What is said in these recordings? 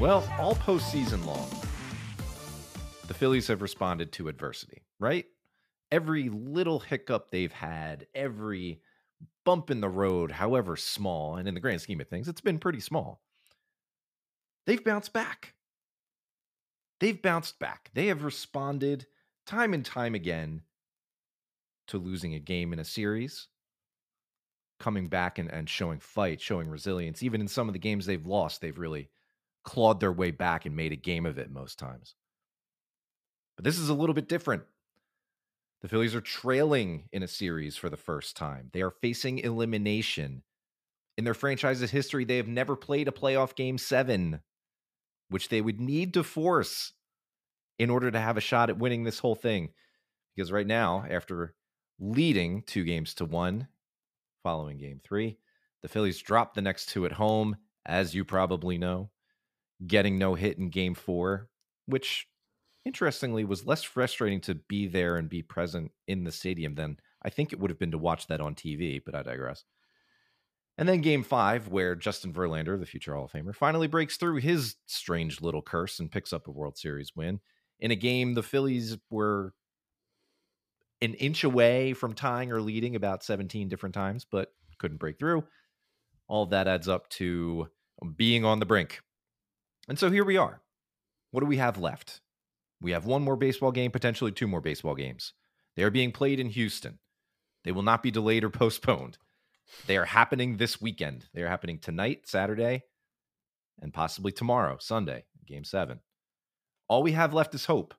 Well, all postseason long, the Phillies have responded to adversity, right? Every little hiccup they've had, every bump in the road, however small, and in the grand scheme of things, it's been pretty small. They've bounced back. They've bounced back. They have responded time and time again to losing a game in a series, coming back and, and showing fight, showing resilience. Even in some of the games they've lost, they've really clawed their way back and made a game of it most times. But this is a little bit different. The Phillies are trailing in a series for the first time. They are facing elimination. In their franchise's history, they have never played a playoff game seven, which they would need to force in order to have a shot at winning this whole thing. Because right now, after leading two games to one following game three, the Phillies dropped the next two at home, as you probably know getting no hit in game four, which interestingly was less frustrating to be there and be present in the stadium than I think it would have been to watch that on TV, but I digress. And then game five, where Justin Verlander, the future Hall of Famer, finally breaks through his strange little curse and picks up a World Series win in a game the Phillies were an inch away from tying or leading about 17 different times, but couldn't break through. All that adds up to being on the brink and so here we are. What do we have left? We have one more baseball game, potentially two more baseball games. They are being played in Houston. They will not be delayed or postponed. They are happening this weekend. They are happening tonight, Saturday, and possibly tomorrow, Sunday, game seven. All we have left is hope.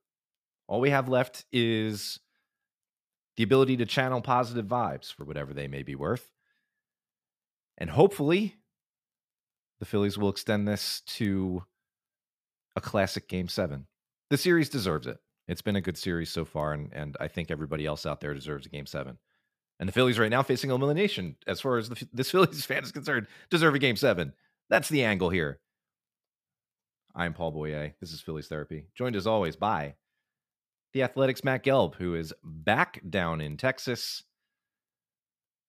All we have left is the ability to channel positive vibes for whatever they may be worth. And hopefully, the Phillies will extend this to a classic game seven. The series deserves it. It's been a good series so far, and, and I think everybody else out there deserves a game seven. And the Phillies right now facing elimination, as far as the, this Phillies fan is concerned, deserve a game seven. That's the angle here. I'm Paul Boyer. This is Phillies Therapy, joined as always by the Athletic's Matt Gelb, who is back down in Texas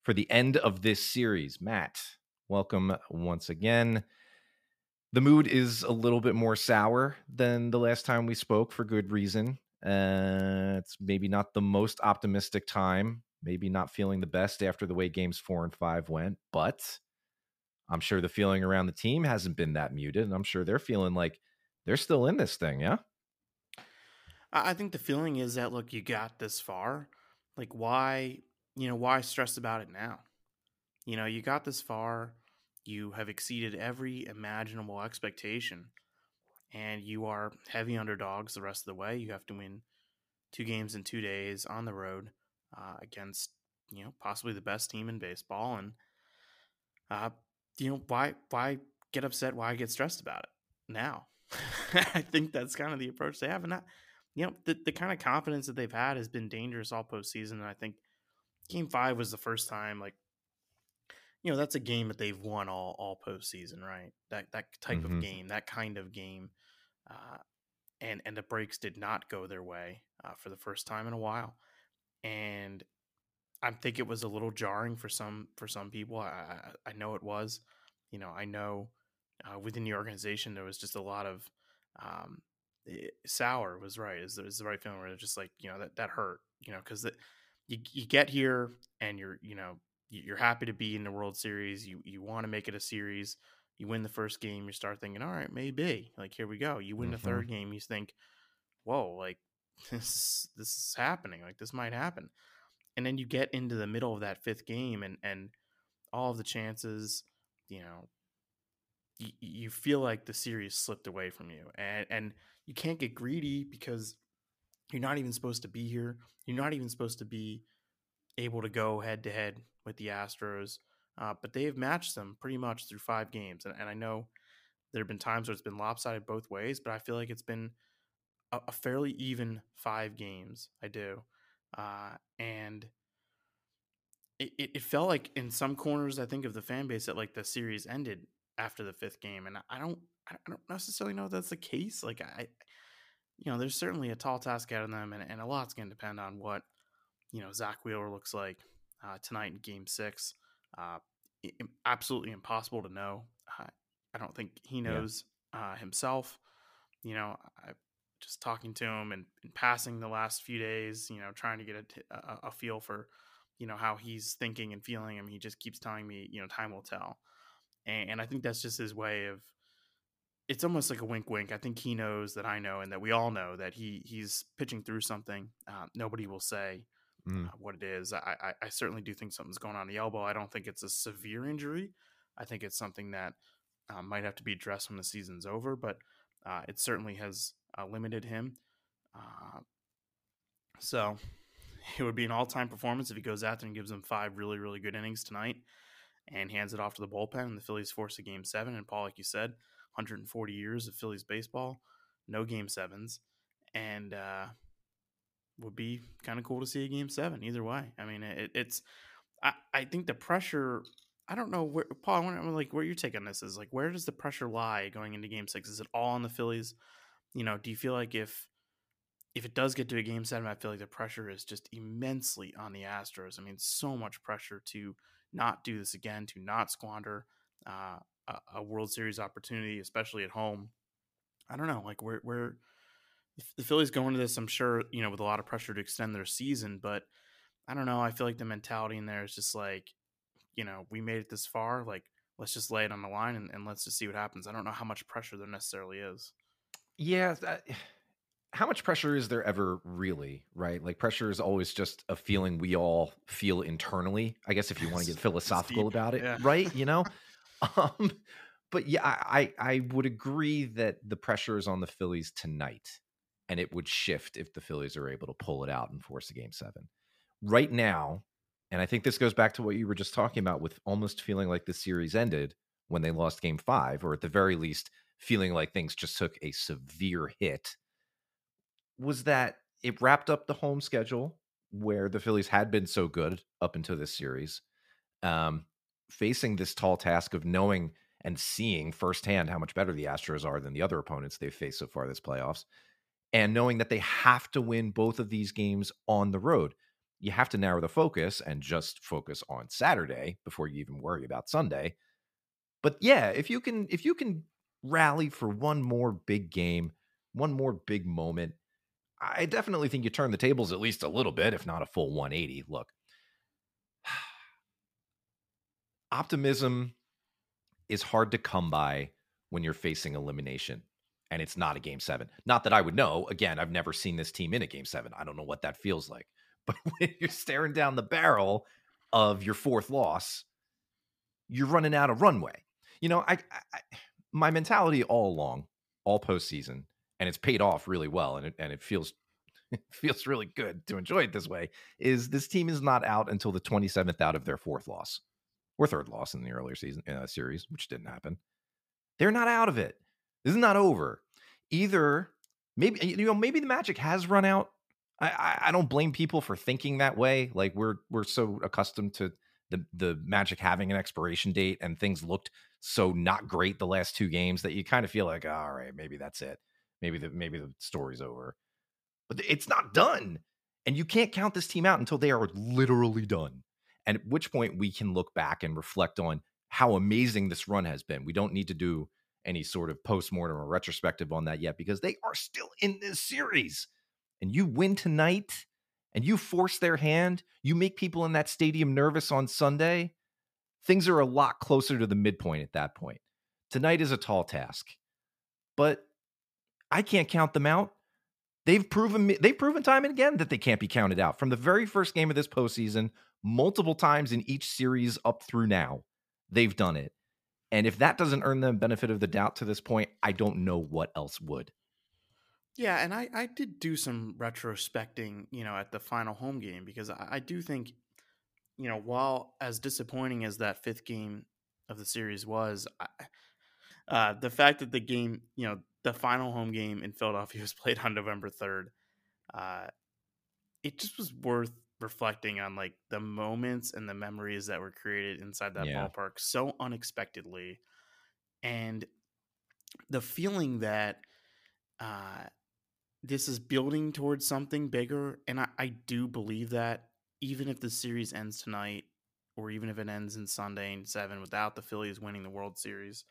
for the end of this series. Matt, welcome once again the mood is a little bit more sour than the last time we spoke for good reason. Uh, it's maybe not the most optimistic time, maybe not feeling the best after the way games four and five went, but I'm sure the feeling around the team hasn't been that muted. And I'm sure they're feeling like they're still in this thing. Yeah. I think the feeling is that, look, you got this far. Like, why, you know, why stress about it now? You know, you got this far you have exceeded every imaginable expectation, and you are heavy underdogs the rest of the way. You have to win two games in two days on the road uh, against you know possibly the best team in baseball, and uh, you know why why get upset? Why get stressed about it now? I think that's kind of the approach they have, and that you know the the kind of confidence that they've had has been dangerous all postseason. And I think Game Five was the first time like you know that's a game that they've won all all postseason, right? That that type mm-hmm. of game, that kind of game, uh, and and the breaks did not go their way uh, for the first time in a while, and I think it was a little jarring for some for some people. I I, know it was, you know, I know uh, within the organization there was just a lot of um, it, eh, sour was right is, is the right feeling where it's just like you know that that hurt, you know, because you you get here and you're you know you're happy to be in the World Series. You you want to make it a series. You win the first game, you start thinking, all right, maybe. Like here we go. You win mm-hmm. the third game, you think, whoa, like this this is happening. Like this might happen. And then you get into the middle of that fifth game, and and all of the chances, you know, you, you feel like the series slipped away from you, and and you can't get greedy because you're not even supposed to be here. You're not even supposed to be able to go head to head with the Astros, uh, but they have matched them pretty much through five games. And, and, I know there have been times where it's been lopsided both ways, but I feel like it's been a, a fairly even five games. I do, uh, and it, it, it felt like in some corners, I think of the fan base that like the series ended after the fifth game, and I don't I don't necessarily know if that's the case. Like I, you know, there's certainly a tall task out of them, and, and a lot's going to depend on what you know Zack Wheeler looks like uh, tonight in Game Six. Uh, absolutely impossible to know. Uh, I don't think he knows yeah. Uh, himself. You know, I, just talking to him and, and, passing the last few days, you know, trying to get a, a, a feel for, you know, how he's thinking and feeling. I mean, he just keeps telling me, you know, time will tell. And, and I think that's just his way of, it's almost like a wink, wink. I think he knows that I know, and that we all know that he he's pitching through something. Uh, nobody will say mm. uh, what it is. I, I, I certainly do think something's going on the elbow. I don't think it's a severe injury. I think it's something that uh, might have to be addressed when the season's over, but uh, it certainly has uh, limited him. Uh, so it would be an all-time performance if he goes out there and gives them five really, really good innings tonight and hands it off to the bullpen. And the Phillies force a game seven. And Paul, like you said, 140 years of Phillies baseball, no game sevens, and uh, would be kind of cool to see a game seven either way. I mean, it, it's I, I think the pressure. I don't know where Paul. I wonder like where your take on this is. Like, where does the pressure lie going into Game Six? Is it all on the Phillies? You know, do you feel like if if it does get to a Game Seven, I feel like the pressure is just immensely on the Astros. I mean, so much pressure to not do this again, to not squander uh, a, World Series opportunity, especially at home. I don't know, like where where the Phillies go into this, I'm sure you know with a lot of pressure to extend their season, but I don't know. I feel like the mentality in there is just like, you know, we made it this far, like let's just lay it on the line and, and let's just see what happens. I don't know how much pressure there necessarily is. Yeah. That, how much pressure is there ever really, right? Like pressure is always just a feeling we all feel internally. I guess if you want to get philosophical about it, yeah. right? You know, Um, but yeah, I I would agree that the pressure is on the Phillies tonight, and it would shift if the Phillies are able to pull it out and force a game seven. Right now, and I think this goes back to what you were just talking about with almost feeling like the series ended when they lost game five, or at the very least, feeling like things just took a severe hit. Was that it wrapped up the home schedule where the Phillies had been so good up until this series. Um, facing this tall task of knowing and seeing firsthand how much better the Astros are than the other opponents they've faced so far this playoffs, and knowing that they have to win both of these games on the road. You have to narrow the focus and just focus on Saturday before you even worry about Sunday. But yeah, if you can if you can rally for one more big game, one more big moment, I definitely think you turn the tables at least a little bit, if not a full 180. Look, optimism is hard to come by when you're facing elimination and it's not a game seven. Not that I would know. Again, I've never seen this team in a game seven. I don't know what that feels like. But when you're staring down the barrel of your fourth loss, you're running out of runway. You know, I, I my mentality all along, all postseason, and it's paid off really well, and it and it feels it feels really good to enjoy it this way. Is this team is not out until the 27th out of their fourth loss or third loss in the earlier season uh, series, which didn't happen. They're not out of it. This is not over. Either maybe you know maybe the magic has run out. I, I, I don't blame people for thinking that way. Like we're we're so accustomed to the the magic having an expiration date and things looked so not great the last two games that you kind of feel like ah, all right maybe that's it maybe the maybe the story's over but it's not done and you can't count this team out until they are literally done and at which point we can look back and reflect on how amazing this run has been. We don't need to do any sort of postmortem or retrospective on that yet because they are still in this series. And you win tonight and you force their hand, you make people in that stadium nervous on Sunday. Things are a lot closer to the midpoint at that point. Tonight is a tall task, but I can't count them out. They've proven they've proven time and again that they can't be counted out. From the very first game of this postseason multiple times in each series up through now. They've done it. And if that doesn't earn them benefit of the doubt to this point, I don't know what else would. Yeah, and I, I did do some retrospecting, you know, at the final home game because I, I do think, you know, while as disappointing as that fifth game of the series was, I, uh, the fact that the game, you know, the final home game in Philadelphia was played on November 3rd, uh, it just was worth reflecting on like the moments and the memories that were created inside that yeah. ballpark so unexpectedly and the feeling that uh, this is building towards something bigger, and I, I do believe that even if the series ends tonight, or even if it ends in Sunday in seven without the Phillies winning the World Series,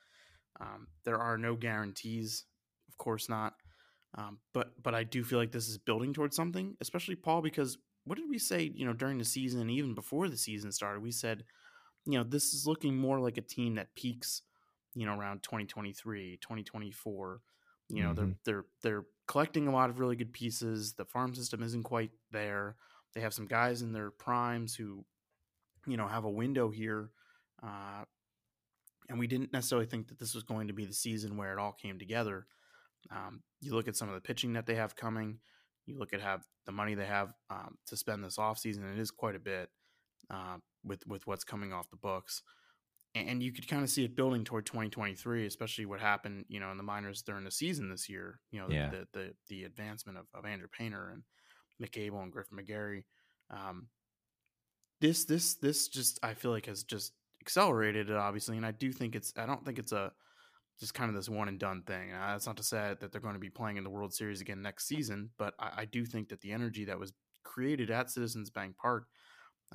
um, there are no guarantees. Of course not. Um, but but I do feel like this is building towards something, especially Paul, because what did we say? You know, during the season, and even before the season started, we said, you know, this is looking more like a team that peaks, you know, around 2023, 2024. You know, mm-hmm. they're they're they're collecting a lot of really good pieces. The farm system isn't quite there. They have some guys in their primes who, you know, have a window here. Uh, and we didn't necessarily think that this was going to be the season where it all came together. Um, you look at some of the pitching that they have coming. You look at have the money they have um, to spend this offseason. It is quite a bit uh, with with what's coming off the books, and you could kind of see it building toward 2023, especially what happened, you know, in the minors during the season this year. You know, yeah. the, the the advancement of, of Andrew Painter and Mick Abel and Griffin McGarry. Um, this this this just I feel like has just accelerated it obviously, and I do think it's I don't think it's a just kind of this one and done thing. Uh, that's not to say that they're going to be playing in the World Series again next season, but I, I do think that the energy that was created at Citizens Bank Park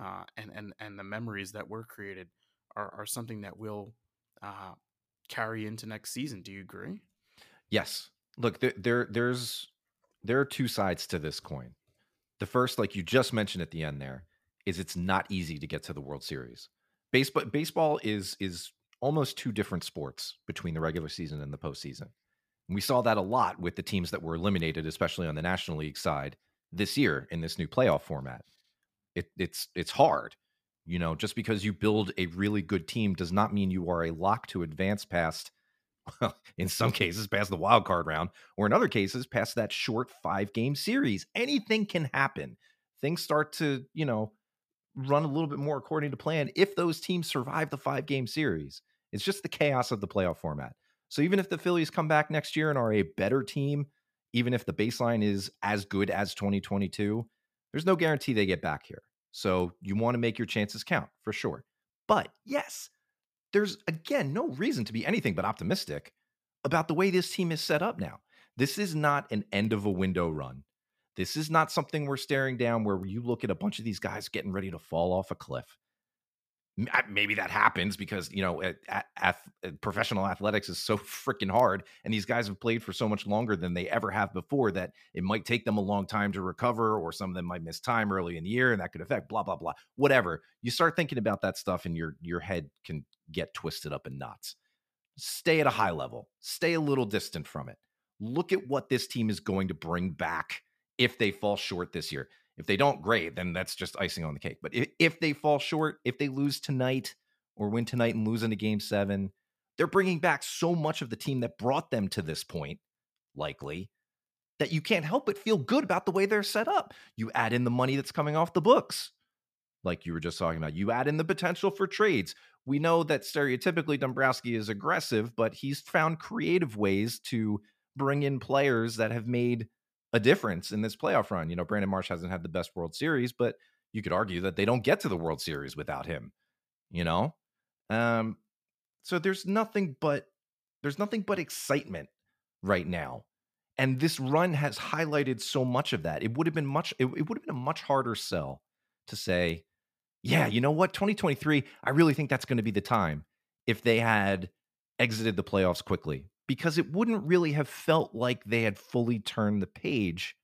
uh, and and and the memories that were created are, are something that will uh, carry into next season. Do you agree? Yes. Look, there, there there's there are two sides to this coin. The first, like you just mentioned at the end, there is it's not easy to get to the World Series. Baseball baseball is is almost two different sports between the regular season and the postseason. And we saw that a lot with the teams that were eliminated, especially on the National League side this year in this new playoff format. It, it's it's hard, you know. Just because you build a really good team does not mean you are a lock to advance past. Well, in some cases, past the wild card round, or in other cases, past that short five game series. Anything can happen. Things start to, you know, run a little bit more according to plan if those teams survive the five game series. It's just the chaos of the playoff format. So even if the Phillies come back next year and are a better team, even if the baseline is as good as 2022, there's no guarantee they get back here. So you want to make your chances count for sure. But yes, there's again no reason to be anything but optimistic about the way this team is set up now. This is not an end of a window run. This is not something we're staring down where you look at a bunch of these guys getting ready to fall off a cliff maybe that happens because you know at, at, uh, professional athletics is so freaking hard and these guys have played for so much longer than they ever have before that it might take them a long time to recover or some of them might miss time early in the year and that could affect blah blah blah whatever. You start thinking about that stuff and your your head can get twisted up in knots. Stay at a high level. Stay a little distant from it. Look at what this team is going to bring back if they fall short this year if they don't, great, then that's just icing on the cake. But if, if they fall short, if they lose tonight or win tonight and lose into game seven, they're bringing back so much of the team that brought them to this point, likely, that you can't help but feel good about the way they're set up. You add in the money that's coming off the books, like you were just talking about. You add in the potential for trades. We know that stereotypically Dombrowski is aggressive, but he's found creative ways to bring in players that have made a difference in this playoff run. You know, Brandon Marsh hasn't had the best World Series, but you could argue that they don't get to the World Series without him. You know, um, so there's nothing but there's nothing but excitement right now, and this run has highlighted so much of that. It would have been much. It, it would have been a much harder sell to say, yeah, you know what, 2023. I really think that's going to be the time if they had exited the playoffs quickly because it wouldn't really have felt like they had fully turned the page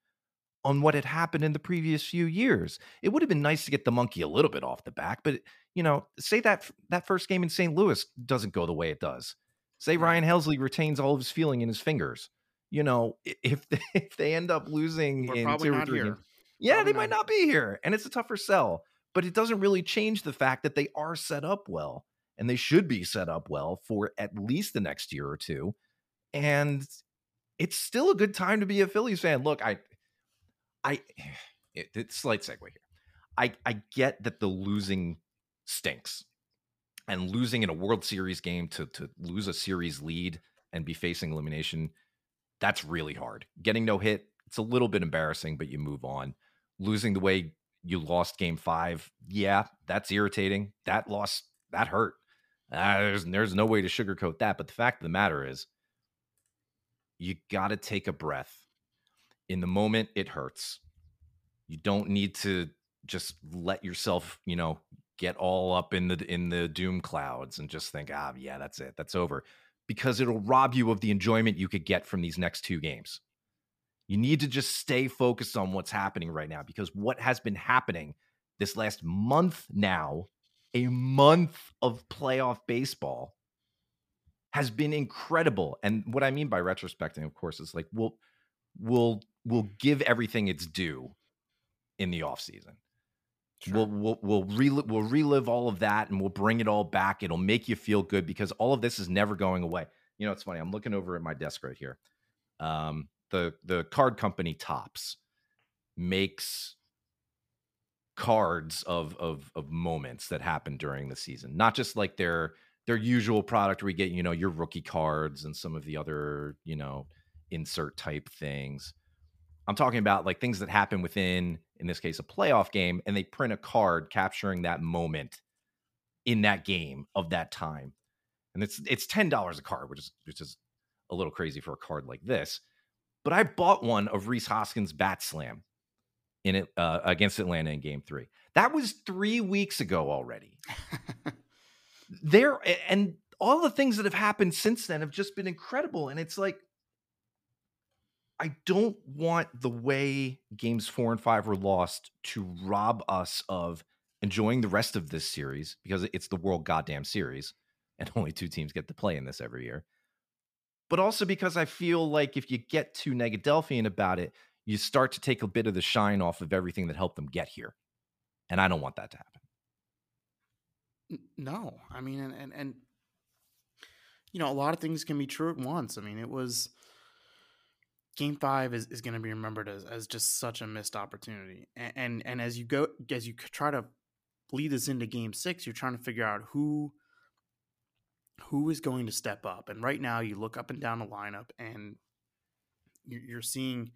on what had happened in the previous few years. It would have been nice to get the monkey a little bit off the back, but you know, say that that first game in St. Louis doesn't go the way it does. Say Ryan Helsley retains all of his feeling in his fingers. You know, if they, if they end up losing We're in two or three games, yeah, probably they might not be here, and it's a tougher sell. But it doesn't really change the fact that they are set up well, and they should be set up well for at least the next year or two and it's still a good time to be a Phillies fan. Look, I, I, it, it's slight segue here. I I get that the losing stinks, and losing in a World Series game to to lose a series lead and be facing elimination, that's really hard. Getting no hit, it's a little bit embarrassing, but you move on. Losing the way you lost Game Five, yeah, that's irritating. That loss that hurt. Uh, there's there's no way to sugarcoat that. But the fact of the matter is, you got to take a breath. In the moment, it hurts. You don't need to just let yourself, you know, get all up in the in the doom clouds and just think, ah, yeah, that's it, that's over, because it'll rob you of the enjoyment you could get from these next two games. You need to just stay focused on what's happening right now because what has been happening this last month now, a month of playoff baseball, has been incredible. And what I mean by retrospecting, of course, is like we'll we'll we'll give everything its due in the offseason. Sure. We'll we'll we'll relive, we'll relive all of that and we'll bring it all back. It'll make you feel good because all of this is never going away. You know, it's funny. I'm looking over at my desk right here. Um, the the card company Topps makes cards of of of moments that happen during the season, not just like their their usual product where we get you know your rookie cards and some of the other you know insert type things. I'm talking about like things that happen within, in this case, a playoff game, and they print a card capturing that moment in that game of that time, and it's it's ten dollars a card, which is which is a little crazy for a card like this. But I bought one of Rhys Hoskins' bat slam in it uh, against Atlanta in Game Three. That was three weeks ago already. there and all the things that have happened since then have just been incredible. And it's like I don't want the way games four and five were lost to rob us of enjoying the rest of this series because it's the world goddamn series and only two teams get to play in this every year but also because I feel like if you get too Negadelphian about it, you start to take a bit of the shine off of everything that helped them get here. And I don't want that to happen. No, I mean, and, and, and you know, a lot of things can be true at once. I mean, it was game five is, is going to be remembered as, as just such a missed opportunity. And, and, and as you go, as you try to lead us into game six, you're trying to figure out who who is going to step up. And right now, you look up and down the lineup, and you're seeing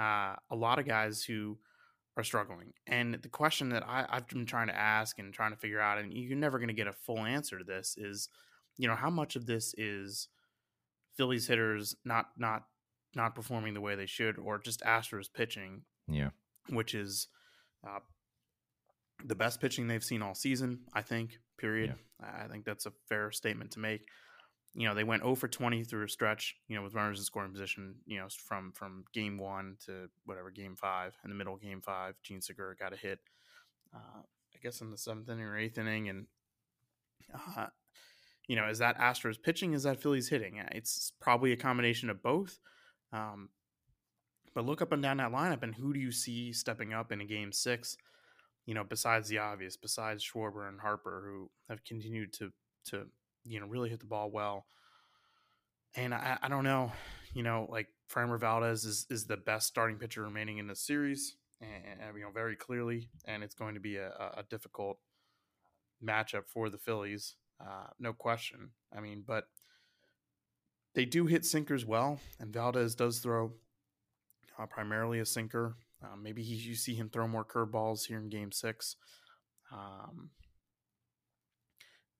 uh, a lot of guys who are struggling. And the question that I, have been trying to ask and trying to figure out, and you're never going to get a full answer to this, is you know how much of this is Phillies hitters not not not performing the way they should, or just Astros pitching, yeah, which is uh, the best pitching they've seen all season, I think, period. Yeah. I think that's a fair statement to make. You know, they went 0 for 20 through a stretch, you know, with runners in scoring position, you know, from from game one to whatever, game five. In the middle game five, Jean Segura got a hit, uh, I guess in the seventh inning or eighth inning. And, uh, you know, is that Astros pitching? Is that Phillies hitting? It's probably a combination of both. Um, but look up and down that lineup, and who do you see stepping up in a game six? you know, besides the obvious, besides Schwarber and Harper, who have continued to to you know really hit the ball well. And I, I don't know, you know, like Framber Valdez is is the best starting pitcher remaining in the series, and, you know very clearly, and it's going to be a, a difficult matchup for the Phillies, uh, no question. I mean, but they do hit sinkers well, and Valdez does throw uh, primarily a sinker. Um, maybe he, you see him throw more curveballs here in Game Six. Um,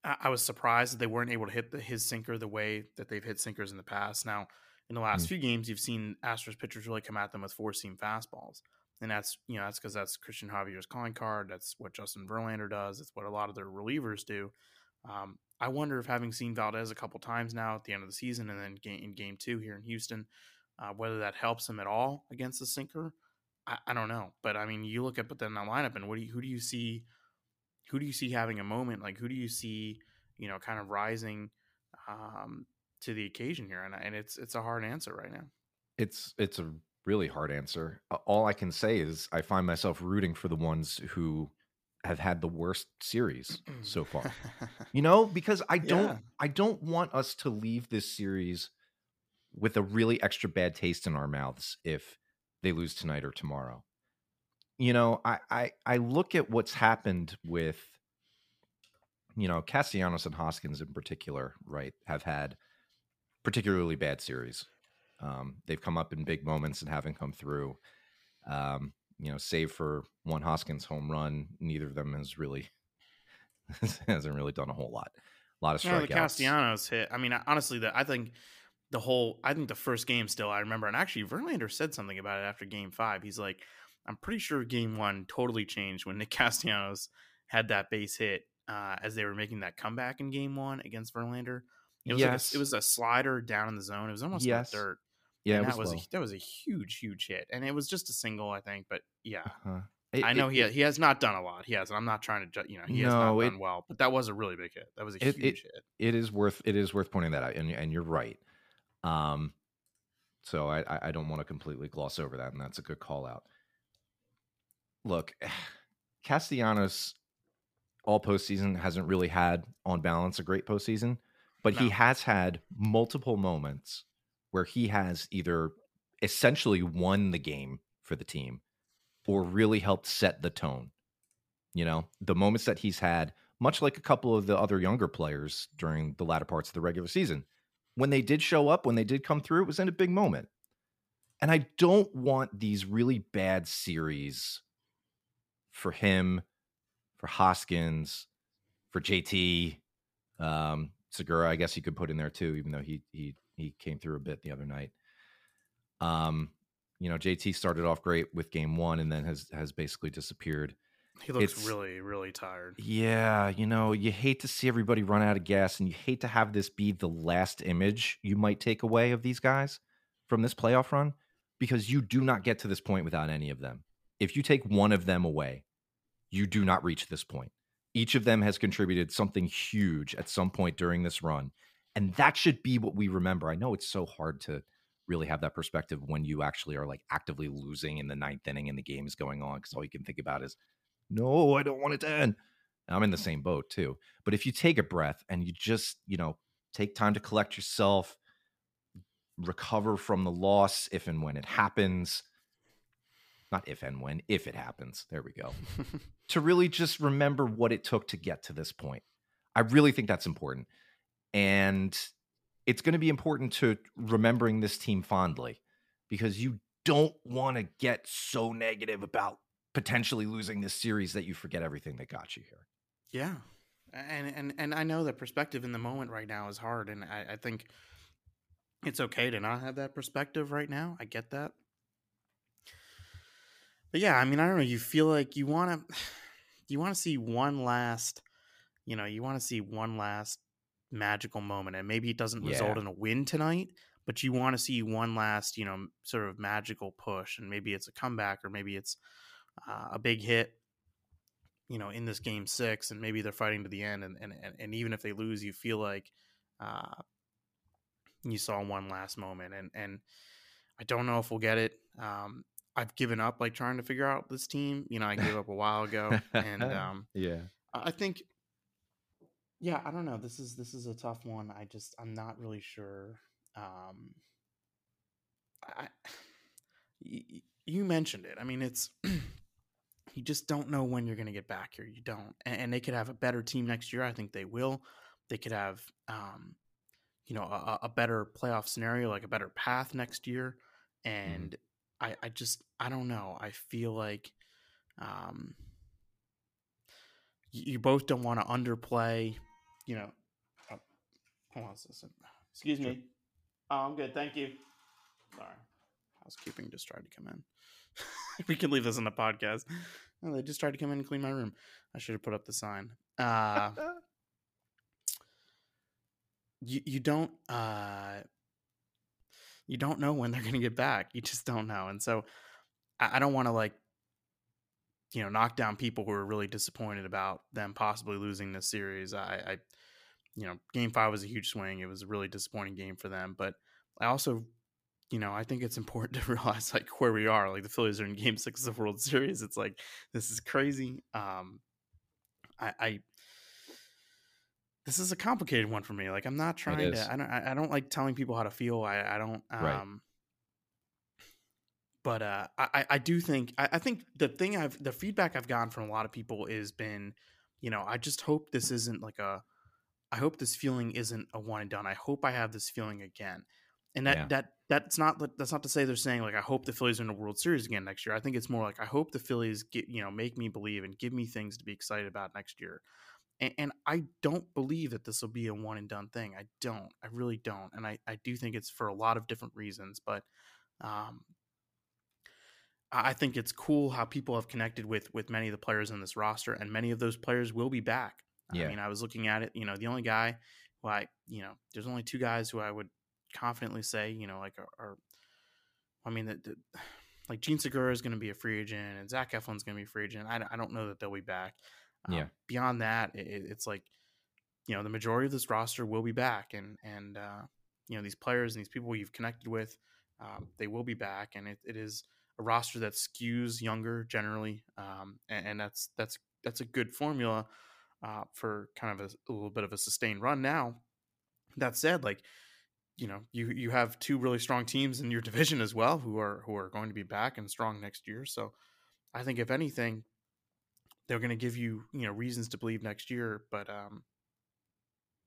I, I, was surprised that they weren't able to hit the, his sinker the way that they've hit sinkers in the past. Now, in the last mm. few games, you've seen Astros pitchers really come at them with four seam fastballs, and that's you know that's because that's Cristian Javier's calling card. That's what Justin Verlander does. It's what a lot of their relievers do. Um, I wonder if having seen Valdez a couple times now at the end of the season, and then game, in Game Two here in Houston, uh, whether that helps him at all against the sinker I, I don't know, but I mean, you look at but then the lineup, and what do you, who do you see? Who do you see having a moment? Like who do you see? You know, kind of rising um, to the occasion here, and and it's it's a hard answer right now. It's it's a really hard answer. All I can say is I find myself rooting for the ones who have had the worst series so far. you know, because I don't yeah. I don't want us to leave this series with a really extra bad taste in our mouths if they lose tonight or tomorrow. You know, I I, I look at what's happened with you know Castellanos and Hoskins in particular, right? Have had particularly bad series. Um, they've come up in big moments and haven't come through. Um, you know, save for one Hoskins home run, neither of them has really hasn't really done a whole lot. A lot of strikeouts. the Castellanos hit. I mean, honestly, the, I think the whole, I think the first game still, I remember, and actually, Verlander said something about it after game five. He's like, I'm pretty sure game one totally changed when Nick Castellanos had that base hit uh, as they were making that comeback in game one against Verlander. It was, Yes. like a, it was a slider down in the zone. It was almost Yes. the dirt. yeah, and it that was, was low. a, that was a huge, huge hit, and it was just a single, I think. But yeah, Uh-huh. It- I know it- he he has not done a lot. He has. I'm not trying to, ju- you know, he has not No, it- done well. But that was a really big hit. That was a huge hit. it is worth it is worth pointing that out, and and you're right. Um, so I I- I don't want to completely gloss over that, and that's a good call out. Look, Castellanos all postseason hasn't really had on balance a great postseason, but he has had multiple moments where he has either essentially won the game for the team or really helped set the tone. You know, the moments that he's had, much like a couple of the other younger players during the latter parts of the regular season, when they did show up, when they did come through, it was in a big moment. And I don't want these really bad series for him, for Hoskins, for JT, um, Segura. I guess you could put in there too, even though he he he came through a bit the other night. Um, you know, JT started off great with game one and then has has basically disappeared. He looks It's- really, really tired. Yeah, you know, you hate to see everybody run out of gas and you hate to have this be the last image you might take away of these guys from this playoff run because you do not get to this point without any of them. If you take one of them away, you do not reach this point. Each of them has contributed something huge at some point during this run. And that should be what we remember. I know it's so hard to really have that perspective when you actually are like actively losing in the ninth inning and the game is going on because all you can think about is no, I don't want it to end. I'm in the same boat too. But if you take a breath and you just, you know, take time to collect yourself, recover from the loss if and when it happens, not if and when, if it happens, there we go, to really just remember what it took to get to this point. I really think that's important. And it's going to be important to remembering this team fondly because you don't want to get so negative about potentially losing this series that you forget everything that got you here. Yeah, and and and I know that perspective in the moment right now is hard, and I, I think it's okay to not have that perspective right now. I get that, but yeah, I mean, I don't know. You feel like you want to, you want to see one last, you know, you want to see one last magical moment, and maybe it doesn't result in a win tonight. But you want to see one last, you know, sort of magical push, and maybe it's a comeback, or maybe it's uh, a big hit you know in this game six and maybe they're fighting to the end and and, and, and even if they lose you feel like uh you saw one last moment and and i don't know if we'll get it um i've given up like trying to figure out this team you know i gave up a while ago and um yeah. i think yeah i don't know this is this is a tough one i just i'm not really sure um i y- you mentioned it i mean it's you just don't know when you're going to get back here you don't and, and they could have a better team next year i think they will they could have um you know a, a better playoff scenario like a better path next year and i i just i don't know i feel like um you, both don't want to underplay you know oh, hold on a second. excuse me. Oh i'm good thank you. Sorry. Housekeeping just tried to come in. We can leave this in the podcast. Oh, they just tried to come in and clean my room. I should have put up the sign. Uh you, you don't uh you don't know when they're going to get back you just don't know and so i, I don't want to like you know knock down people who are really disappointed about them possibly losing this series i i you know game five was a huge swing it was a really disappointing game for them but i also you know i think it's important to realize like where we are like the phillies are in game six of the world series it's like this is crazy um i i this is a complicated one for me. Like I'm not trying to. I don't. I don't like telling people how to feel. I. I don't. Um, Right. But uh, I. I- I do think. I, I think the thing I've the feedback I've gotten from a lot of people is been, you know, I just hope this isn't like a. I hope this feeling isn't a one and done. I hope I have this feeling again, and that Yeah. that that's not that's not to say they're saying like I hope the Phillies are in the World Series again next year. I think it's more like I hope the Phillies get you know make me believe and give me things to be excited about next year. And, and I don't believe that this will be a one and done thing. I don't. I really don't. And I, I do think it's for a lot of different reasons, but um, I think it's cool how people have connected with with many of the players in this roster, and many of those players will be back. Yeah. I mean, I was looking at it. You know, the only guy who I, you know, there's only two guys who I would confidently say, you know, like are, are I mean, that like Jean Segura is going to be a free agent, and Zach Eflin's going to be a free agent. I, I don't know that they'll be back. Um, Yeah. Beyond that, it, it's like, you know, the majority of this roster will be back, and and uh, you know these players and these people you've connected with, um, they will be back, and it, it is a roster that skews younger generally, um, and, and that's that's that's a good formula uh, for kind of a, a little bit of a sustained run. Now, that said, like you know, you you have two really strong teams in your division as well who are who are going to be back and strong next year. So, I think if anything, they're going to give you you know reasons to believe next year. But um,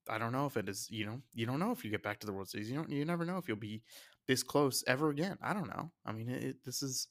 I don't know if it is. You know, you don't know if you get back to the World Series. You don't. You never know if you'll be this close ever again. I don't know. I mean, it, this is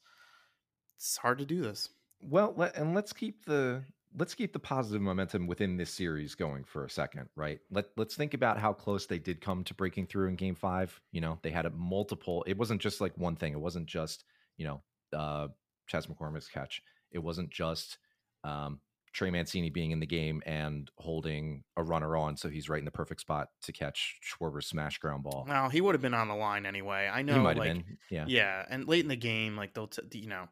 it's hard to do this. Well, let, and let's keep the let's keep the positive momentum within this series going for a second, right? Let let's think about how close they did come to breaking through in Game Five. You know, they had a multiple. It wasn't just like one thing. It wasn't just you know uh, Chas McCormick's catch. It wasn't just um, Trey Mancini being in the game and holding a runner on, so he's right in the perfect spot to catch Schwarber's smash ground ball. Well, he would have been on the line anyway. I know, he might like, have been, yeah, Yeah, and late in the game, like they'll, t- you know,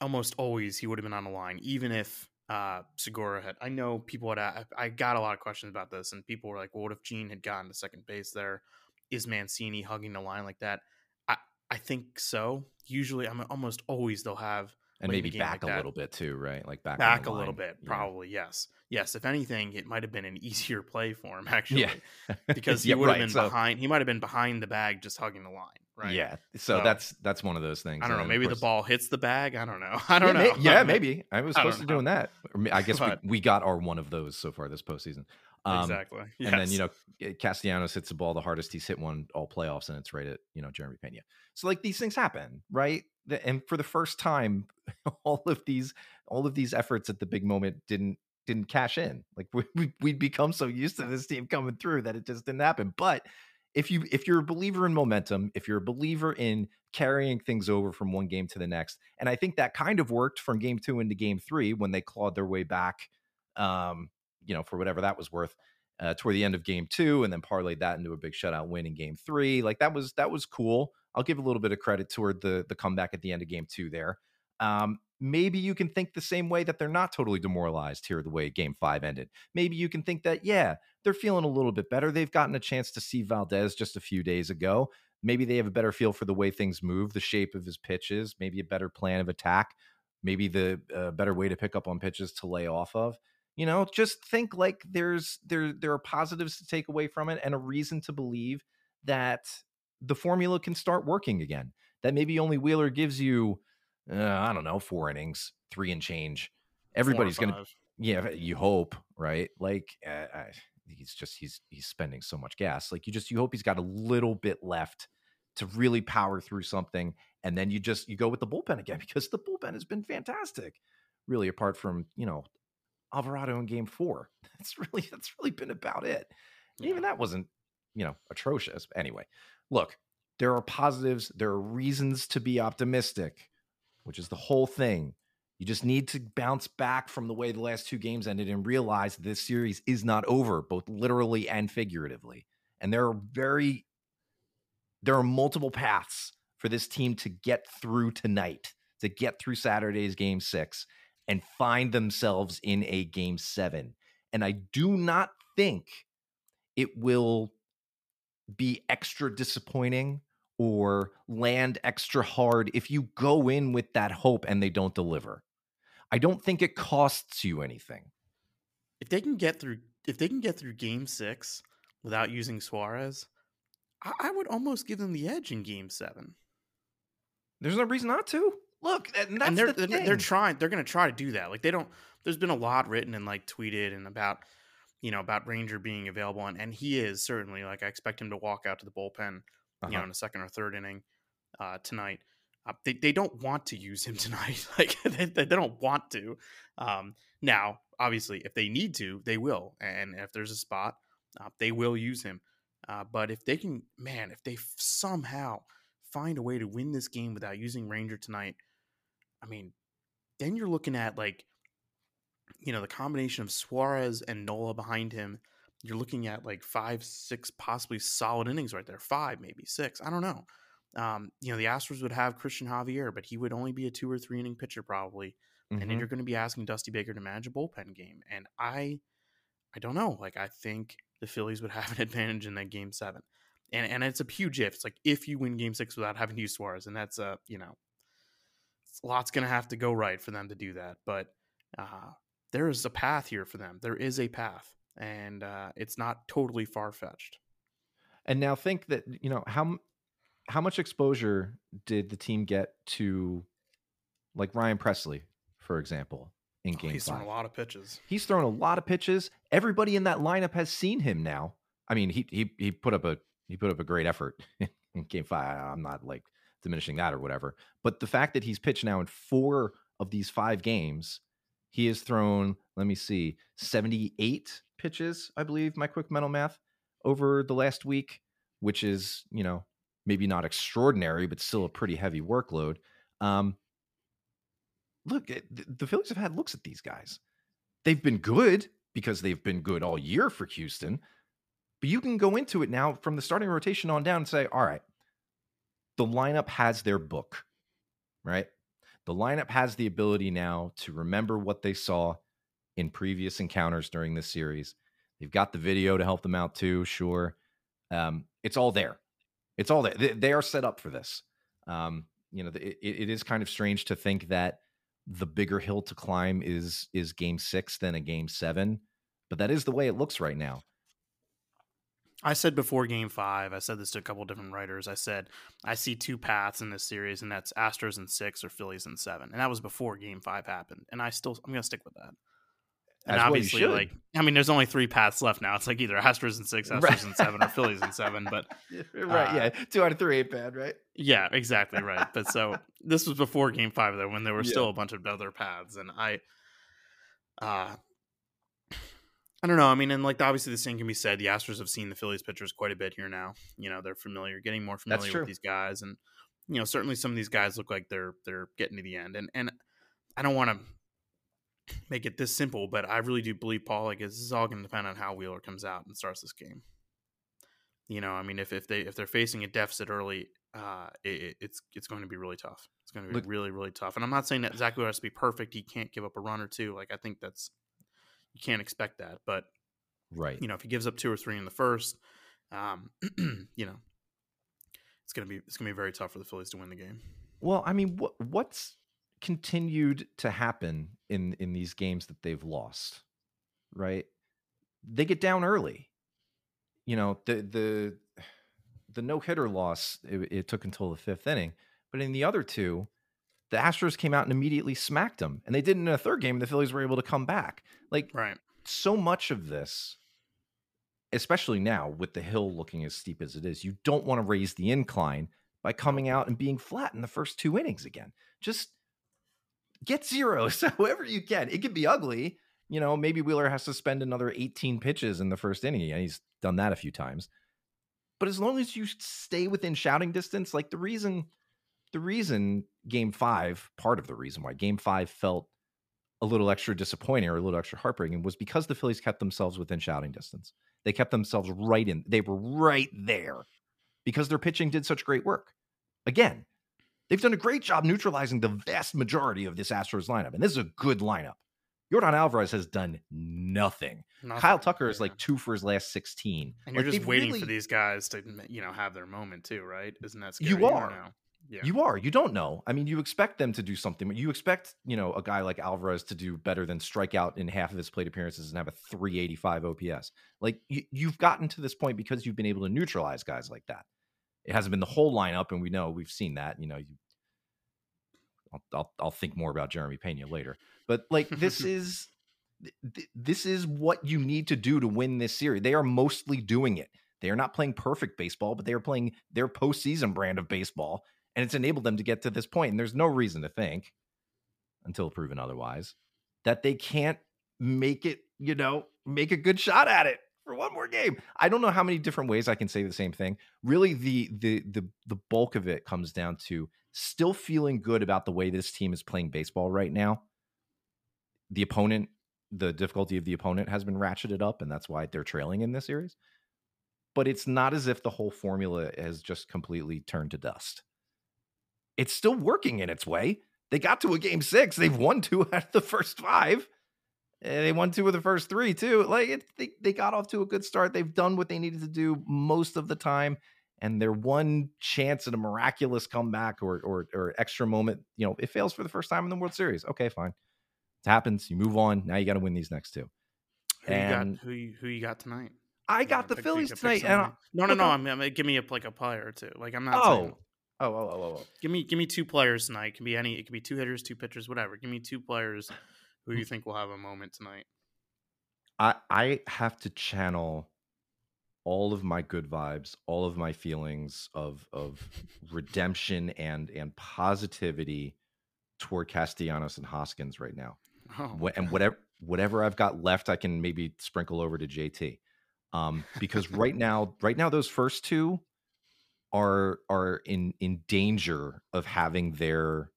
almost always he would have been on the line, even if uh Segura had. I know people had. I, I got a lot of questions about this, and people were like, "Well, what if Jean had gotten to second base there? Is Mancini hugging the line like that?" I I think so. Usually, I'm almost always they'll have and late in the maybe back like a little bit too, right? Like back back a little bit, Yeah. probably. Yes, yes. If anything, it might have been an easier play for him actually, Yeah, because he Yeah, would have right, been so- behind. He might have been behind the bag, just hugging the line. Right. Yeah, so, So- that's that's one of those things. I don't know. Maybe the ball hits the bag. I don't know. I don't yeah, know. may- yeah, maybe I was I supposed to know. doing that. I guess But- we, we got our one of those so far this postseason. Um, exactly. And then you know Castellanos hits the ball the hardest he's hit one all playoffs, and it's right at you know Jeremy Pena. So like these things happen, right? And for the first time, all of these all of these efforts at the big moment didn't didn't cash in. Like we, we we'd become so used to this team coming through that it just didn't happen. But if you if you're a believer in momentum, if you're a believer in carrying things over from one game to the next, and I think that kind of worked from game two into game three when they clawed their way back, um, you know, for whatever that was worth, uh, toward the end of game two, and then parlayed that into a big shutout win in game three. Like that was that was cool. I'll give a little bit of credit toward the the comeback at the end of game two there. Um, maybe you can think the same way that they're not totally demoralized here the way game five ended. Maybe you can think that, yeah, they're feeling a little bit better. They've gotten a chance to see Valdez just a few days ago. Maybe they have a better feel for the way things move, the shape of his pitches, maybe a better plan of attack, maybe the uh, better way to pick up on pitches to lay off of. You know, just think like there's there there are positives to take away from it and a reason to believe that the formula can start working again. That maybe only Wheeler gives you uh, I don't know, four innings, three and change. Everybody's gonna, yeah, you hope, right? Like, uh, I, he's just he's he's spending so much gas. Like, you just you hope he's got a little bit left to really power through something, and then you just you go with the bullpen again because the bullpen has been fantastic. Really, apart from you know Alvarado in Game Four, that's really that's really been about it. And Even that wasn't you know atrocious. But anyway, look, there are positives. There are reasons to be optimistic which is the whole thing. You just need to bounce back from the way the last two games ended and realize this series is not over, both literally and figuratively. And there are very, there are multiple paths for this team to get through tonight, to get through Saturday's game six and find themselves in a game seven. And I do not think it will be extra disappointing or land extra hard if you go in with that hope and they don't deliver. I don't think it costs you anything. if they can get through if they can get through game six without using Suarez, I, I would almost give them the edge in game seven. There's no reason not to. Look, and that's and they're the they're, thing. they're trying they're going to try to do that. Like they don't there's been a lot written and like tweeted and about you know about Ranger being available and, and he is certainly like I expect him to walk out to the bullpen you know Uh-huh. in the second or third inning uh, tonight. Uh, they they don't want to use him tonight. like they, they they don't want to. Um, now obviously, if they need to, they will. And if there's a spot, uh, they will use him. Uh, but if they can, man, if they f- somehow find a way to win this game without using Ranger tonight, I mean, then you're looking at like, you know, the combination of Suarez and Nola behind him. You're looking at like five, six, possibly solid innings right there. Five, maybe six. I don't know. Um, you know, the Astros would have Cristian Javier, but he would only be a two or three inning pitcher probably. Mm-hmm. And then you're going to be asking Dusty Baker to manage a bullpen game. And I, I don't know. Like I think the Phillies would have an advantage in that game seven. And and it's a huge if. It's like if you win game six without having to use Suarez, and that's a you know, a lot's going to have to go right for them to do that. But uh, there is a path here for them. There is a path, and uh, it's not totally far fetched. And now think that you know how how much exposure did the team get to like Ryan Pressly, for example, in oh, game he's five? thrown a lot of pitches. He's thrown a lot of pitches. Everybody in that lineup has seen him now. I mean, he he he put up a he put up a great effort in game five. I'm not like diminishing that or whatever. But the fact that he's pitched now in four of these five games, he has thrown, let me see, 78 pitches, I believe, my quick mental math, over the last week, which is, you know, maybe not extraordinary, but still a pretty heavy workload. Um, look, the Phillies have had looks at these guys. They've been good because they've been good all year for Houston. But you can go into it now from the starting rotation on down and say, all right, the lineup has their book, right? The lineup has the ability now to remember what they saw in previous encounters during this series. They've got the video to help them out too, sure. Um, it's all there. It's all there. They, they are set up for this. Um, you know, it, it is kind of strange to think that the bigger hill to climb is is game six than a game seven, but that is the way it looks right now. I said before game five, I said this to a couple different writers. I said, I see two paths in this series, and that's Astros in six or Phillies in seven. And that was before game five happened. And I still, I'm going to stick with that. And As obviously, well like, I mean, there's only three paths left now. It's like either Astros in six, Astros right. in seven, or Phillies in seven. But, right, uh, yeah. Two out of three ain't bad, right? Yeah, exactly right. But so this was before game five, though, when there were yeah. still a bunch of other paths. And I, uh, I don't know. I mean, and like obviously the same can be said. The Astros have seen the Phillies pitchers quite a bit here now. You know, they're familiar, getting more familiar with these guys, and you know, certainly some of these guys look like they're they're getting to the end. And and I don't want to make it this simple, but I really do believe Paul. Like this is all going to depend on how Wheeler comes out and starts this game. You know, I mean, if if they if they're facing a deficit early, uh, it, it's it's going to be really tough. It's going to be look, really really tough. And I'm not saying that Zack Wheeler has to be perfect. He can't give up a run or two. Like I think that's you can't expect that. But right, you know, if he gives up two or three in the first, um, you know, it's gonna be it's gonna be very tough for the Phillies to win the game. Well, I mean, what what's continued to happen in in these games that they've lost, right? They get down early. You know, the the the no hitter loss it, it, took until the fifth inning, but in the other two, the Astros came out and immediately smacked them, and they did it in a third game. And The Phillies were able to come back. Like right, so much of this, especially now with the hill looking as steep as it is, you don't want to raise the incline by coming out and being flat in the first two innings again. Just get zeros however you can. It could be ugly. You know, maybe Wheeler has to spend another 18 pitches in the first inning. And he's done that a few times. But as long as you stay within shouting distance, like the reason the reason game five, part of the reason why game five felt a little extra disappointing or a little extra heartbreaking was because the Phillies kept themselves within shouting distance. They kept themselves right in, they were right there because their pitching did such great work. Again, they've done a great job neutralizing the vast majority of this Astros lineup. And this is a good lineup. Yordan Alvarez has done nothing. nothing. Kyle Tucker is like two for his last 16. And you're like just waiting really... for these guys to, you know, have their moment too, right? Isn't that scary? You are. Yeah. You are. You don't know. I mean, you expect them to do something. You expect, you know, a guy like Alvarez to do better than strike out in half of his plate appearances and have a 385 OPS. Like you, you've gotten to this point because you've been able to neutralize guys like that. It hasn't been the whole lineup, and we know we've seen that. You know, you, I'll, I'll, I'll think more about Jeremy Pena later, but like this is this is what you need to do to win this series. They are mostly doing it. They are not playing perfect baseball, but they are playing their postseason brand of baseball and it's enabled them to get to this point. And there's no reason to think, until proven otherwise, that they can't make it, you know, make a good shot at it for one more game. I don't know how many different ways I can say the same thing. Really, the the the the bulk of it comes down to still feeling good about the way this team is playing baseball right now. The opponent, the difficulty of the opponent has been ratcheted up, and that's why they're trailing in this series. But it's not as if the whole formula has just completely turned to dust. It's still working in its way. They got to a game six. They've won two out of the first five. And they won two of the first three too. Like it, they, they got off to a good start. They've done what they needed to do most of the time and their one chance at a miraculous comeback or, or or extra moment, you know, it fails for the first time in the World Series. Okay, fine, it happens. You move on. Now you got to win these next two. Who and you got? Who you, who you got tonight? I got the pick, Phillies tonight. And I, no, no, no. I'm, I'm, give me a like a player or two. Like I'm not. Oh. Saying, oh, oh, oh, oh, oh. Give me give me two players tonight. It can be any. It can be two hitters, two pitchers, whatever. Give me two players who you think will have a moment tonight. I I have to channel all of my good vibes, all of my feelings of of redemption and and positivity toward Castellanos and Hoskins right now. Oh, and whatever whatever I've got left, I can maybe sprinkle over to JT. Um, because right now, right now, those first two are are in in danger of having their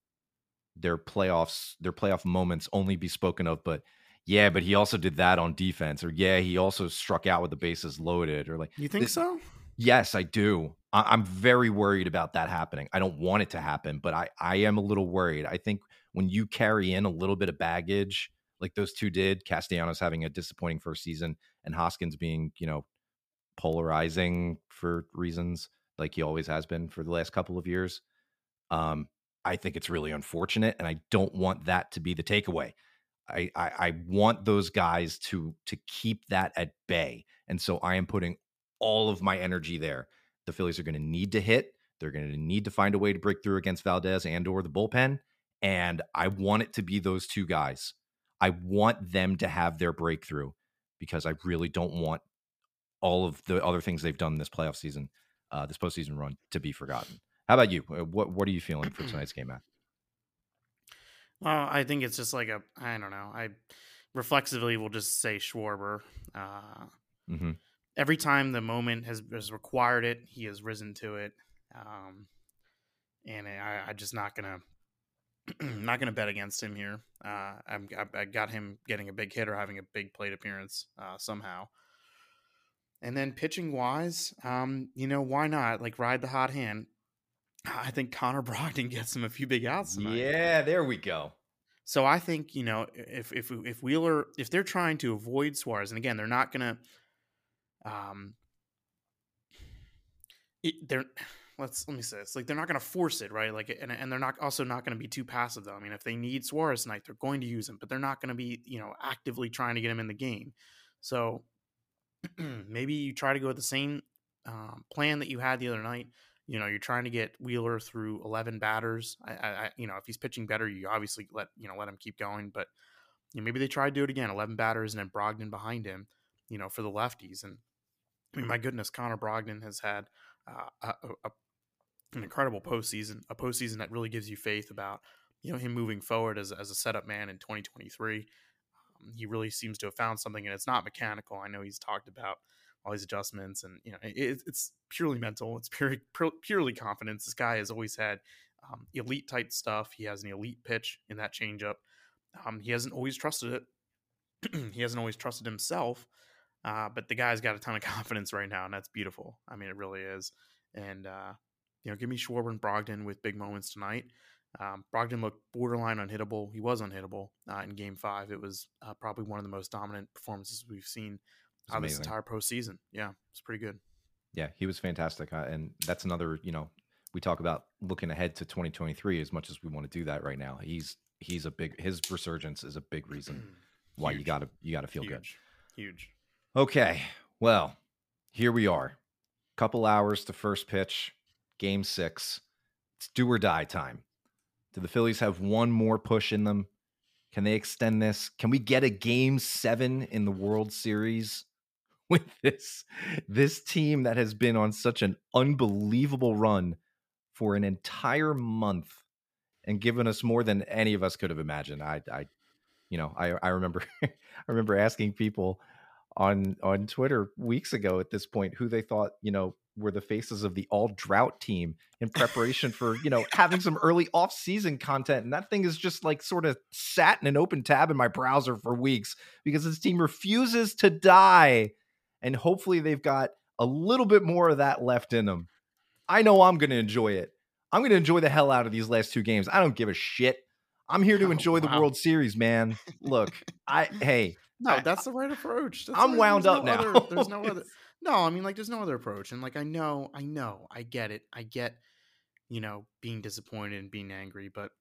their playoffs their playoff moments only be spoken of, but yeah, but he also did that on defense, or yeah, he also struck out with the bases loaded, or like you think this, so? Yes, I do. I, am very worried about that happening. I don't want it to happen, but I I am a little worried. I think when you carry in a little bit of baggage, like those two did, Castellanos having a disappointing first season, and Hoskins being you know polarizing for reasons like he always has been for the last couple of years. Um, I think it's really unfortunate, and I don't want that to be the takeaway. I, I, I want those guys to to keep that at bay, and so I am putting all of my energy there. The Phillies are going to need to hit. They're going to need to find a way to break through against Valdez and or the bullpen, and I want it to be those two guys. I want them to have their breakthrough because I really don't want all of the other things they've done this playoff season, uh, this postseason run, to be forgotten. How about you? What what are you feeling for tonight's game, Matt? Well, I think it's just like a I don't know. I reflexively will just say Schwarber. Uh, mm-hmm. Every time the moment has, has required it, he has risen to it. Um, and I, I just not gonna not gonna bet against him here. Uh, I'm, I, got him getting a big hit or having a big plate appearance uh, somehow. And then pitching wise, um, you know, why not? Like ride the hot hand. I think Connor Brogdon gets him a few big outs tonight. Yeah, there we go. So I think you know if if if Wheeler if they're trying to avoid Suarez, and again they're not gonna, um, it, they're let's let me say this like they're not gonna force it right like and and they're not also not gonna be too passive though. I mean if they need Suarez tonight, they're going to use him, but they're not gonna be you know actively trying to get him in the game. So maybe you try to go with the same um, plan that you had the other night you know, you're trying to get Wheeler through 11 batters. I, I, you know, if he's pitching better, you obviously let you know let him keep going. But you know, maybe they try to do it again, 11 batters, and then Brogdon behind him. You know, for the lefties. And I mean, my goodness, Connor Brogdon has had uh, a, a, an incredible postseason, a postseason that really gives you faith about you know him moving forward as as a setup man in 2023. Um, he really seems to have found something, and it's not mechanical. I know he's talked about all these adjustments, and you know it, it's purely mental. It's purely purely confidence. This guy has always had um, elite type stuff. He has an elite pitch in that changeup. Um, he hasn't always trusted it. he hasn't always trusted himself, uh, but the guy's got a ton of confidence right now, and that's beautiful. I mean, it really is. And uh, you know, give me Schwarber and Brogdon with big moments tonight. Um, Brogdon looked borderline unhittable. He was unhittable uh, in Game Five. It was uh, probably one of the most dominant performances we've seen uh, this entire postseason. Yeah, it's pretty good. Yeah, he was fantastic, uh, and that's another. You know, we talk about looking ahead to 2023 as much as we want to do that right now. He's he's a big his resurgence is a big reason why you gotta you gotta feel Huge. good. Huge. Okay, well, here we are. Couple hours to first pitch, game six. It's do or die time. Do the Phillies have one more push in them? Can they extend this? Can we get a game seven in the World Series? with this this team that has been on such an unbelievable run for an entire month and given us more than any of us could have imagined. I I you know, I I remember I remember asking people on on Twitter weeks ago at this point who they thought, you know, were the faces of the all drought team in preparation for, you know, having some early off-season content. And that thing is just like sort of sat in an open tab in my browser for weeks because this team refuses to die. And hopefully they've got a little bit more of that left in them. I know I'm going to enjoy it. I'm going to enjoy the hell out of these last two games. I don't give a shit. I'm here to Oh, enjoy the. World Series, man. Look, I hey, No, I- that's the right approach. That's I'm wound There's up no now. Other, there's no other. No, I mean, like, there's no other approach. And like, I know, I know, I get it. I get, you know, being disappointed and being angry, but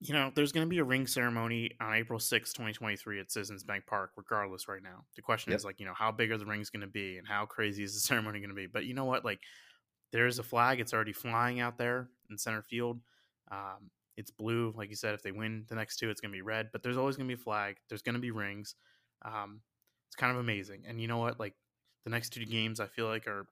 you know, there's going to be a ring ceremony on April sixth, 2023 at Citizens Bank Park, regardless right now. The question Yep. is like, you know, how big are the rings going to be and how crazy is the ceremony going to be? But you know what? Like, there's a flag. It's already flying out there in center field. Um, it's blue. Like you said, if they win the next two, it's going to be red. But there's always going to be a flag. There's going to be rings. Um, it's kind of amazing. And you know what? Like the next two games, I feel like are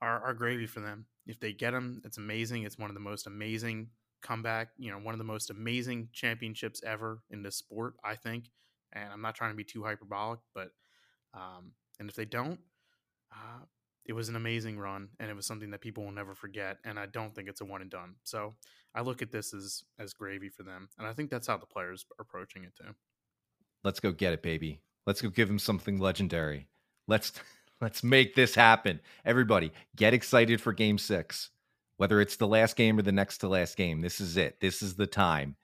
are, are gravy for them. If they get them, it's amazing. It's one of the most amazing comeback. You know, one of the most amazing championships ever in this sport. I think. And I'm not trying to be too hyperbolic, but um, and if they don't, uh, it was an amazing run, and it was something that people will never forget. And I don't think it's a one and done. So I look at this as as gravy for them, and I think that's how the players are approaching it too. let's go get it, baby. Let's go give him something legendary. Let's let's make this happen. Everybody, get excited for game 6. Whether it's the last game or the next to last game, this is it. This is the time.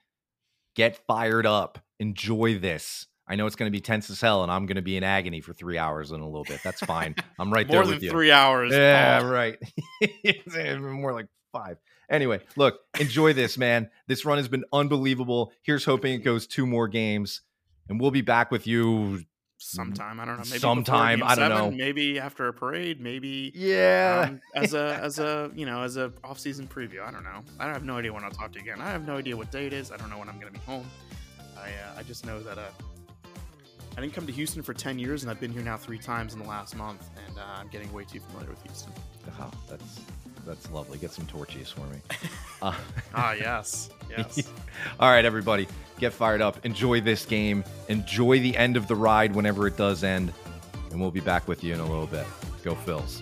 Get fired up. Enjoy this. I know it's going to be tense as hell and I'm going to be in agony for 3 hours in a little bit. That's fine. I'm right there with you. three hours. Yeah, Paul. right. More like five. Anyway, look, enjoy this, man. This run has been unbelievable. Here's hoping it goes two more games, and we'll be back with you. Sometime. I don't know. Maybe Sometime, I don't seven, know. Maybe after a parade. Maybe Yeah. um, as a as a you know as a off season preview. I don't know. I have no idea when I'll talk to you again. I have no idea what day it is. I don't know when I'm going to be home. I uh, I just know that uh, I didn't come to Houston for ten years, and I've been here now three times in the last month, and uh, I'm getting way too familiar with Houston. Oh, that's that's lovely. Get some Torchy's for me. Uh, Ah, yes, yes. all right, everybody, get fired up. Enjoy this game. Enjoy the end of the ride whenever it does end, and we'll be back with you in a little bit. Go Phils.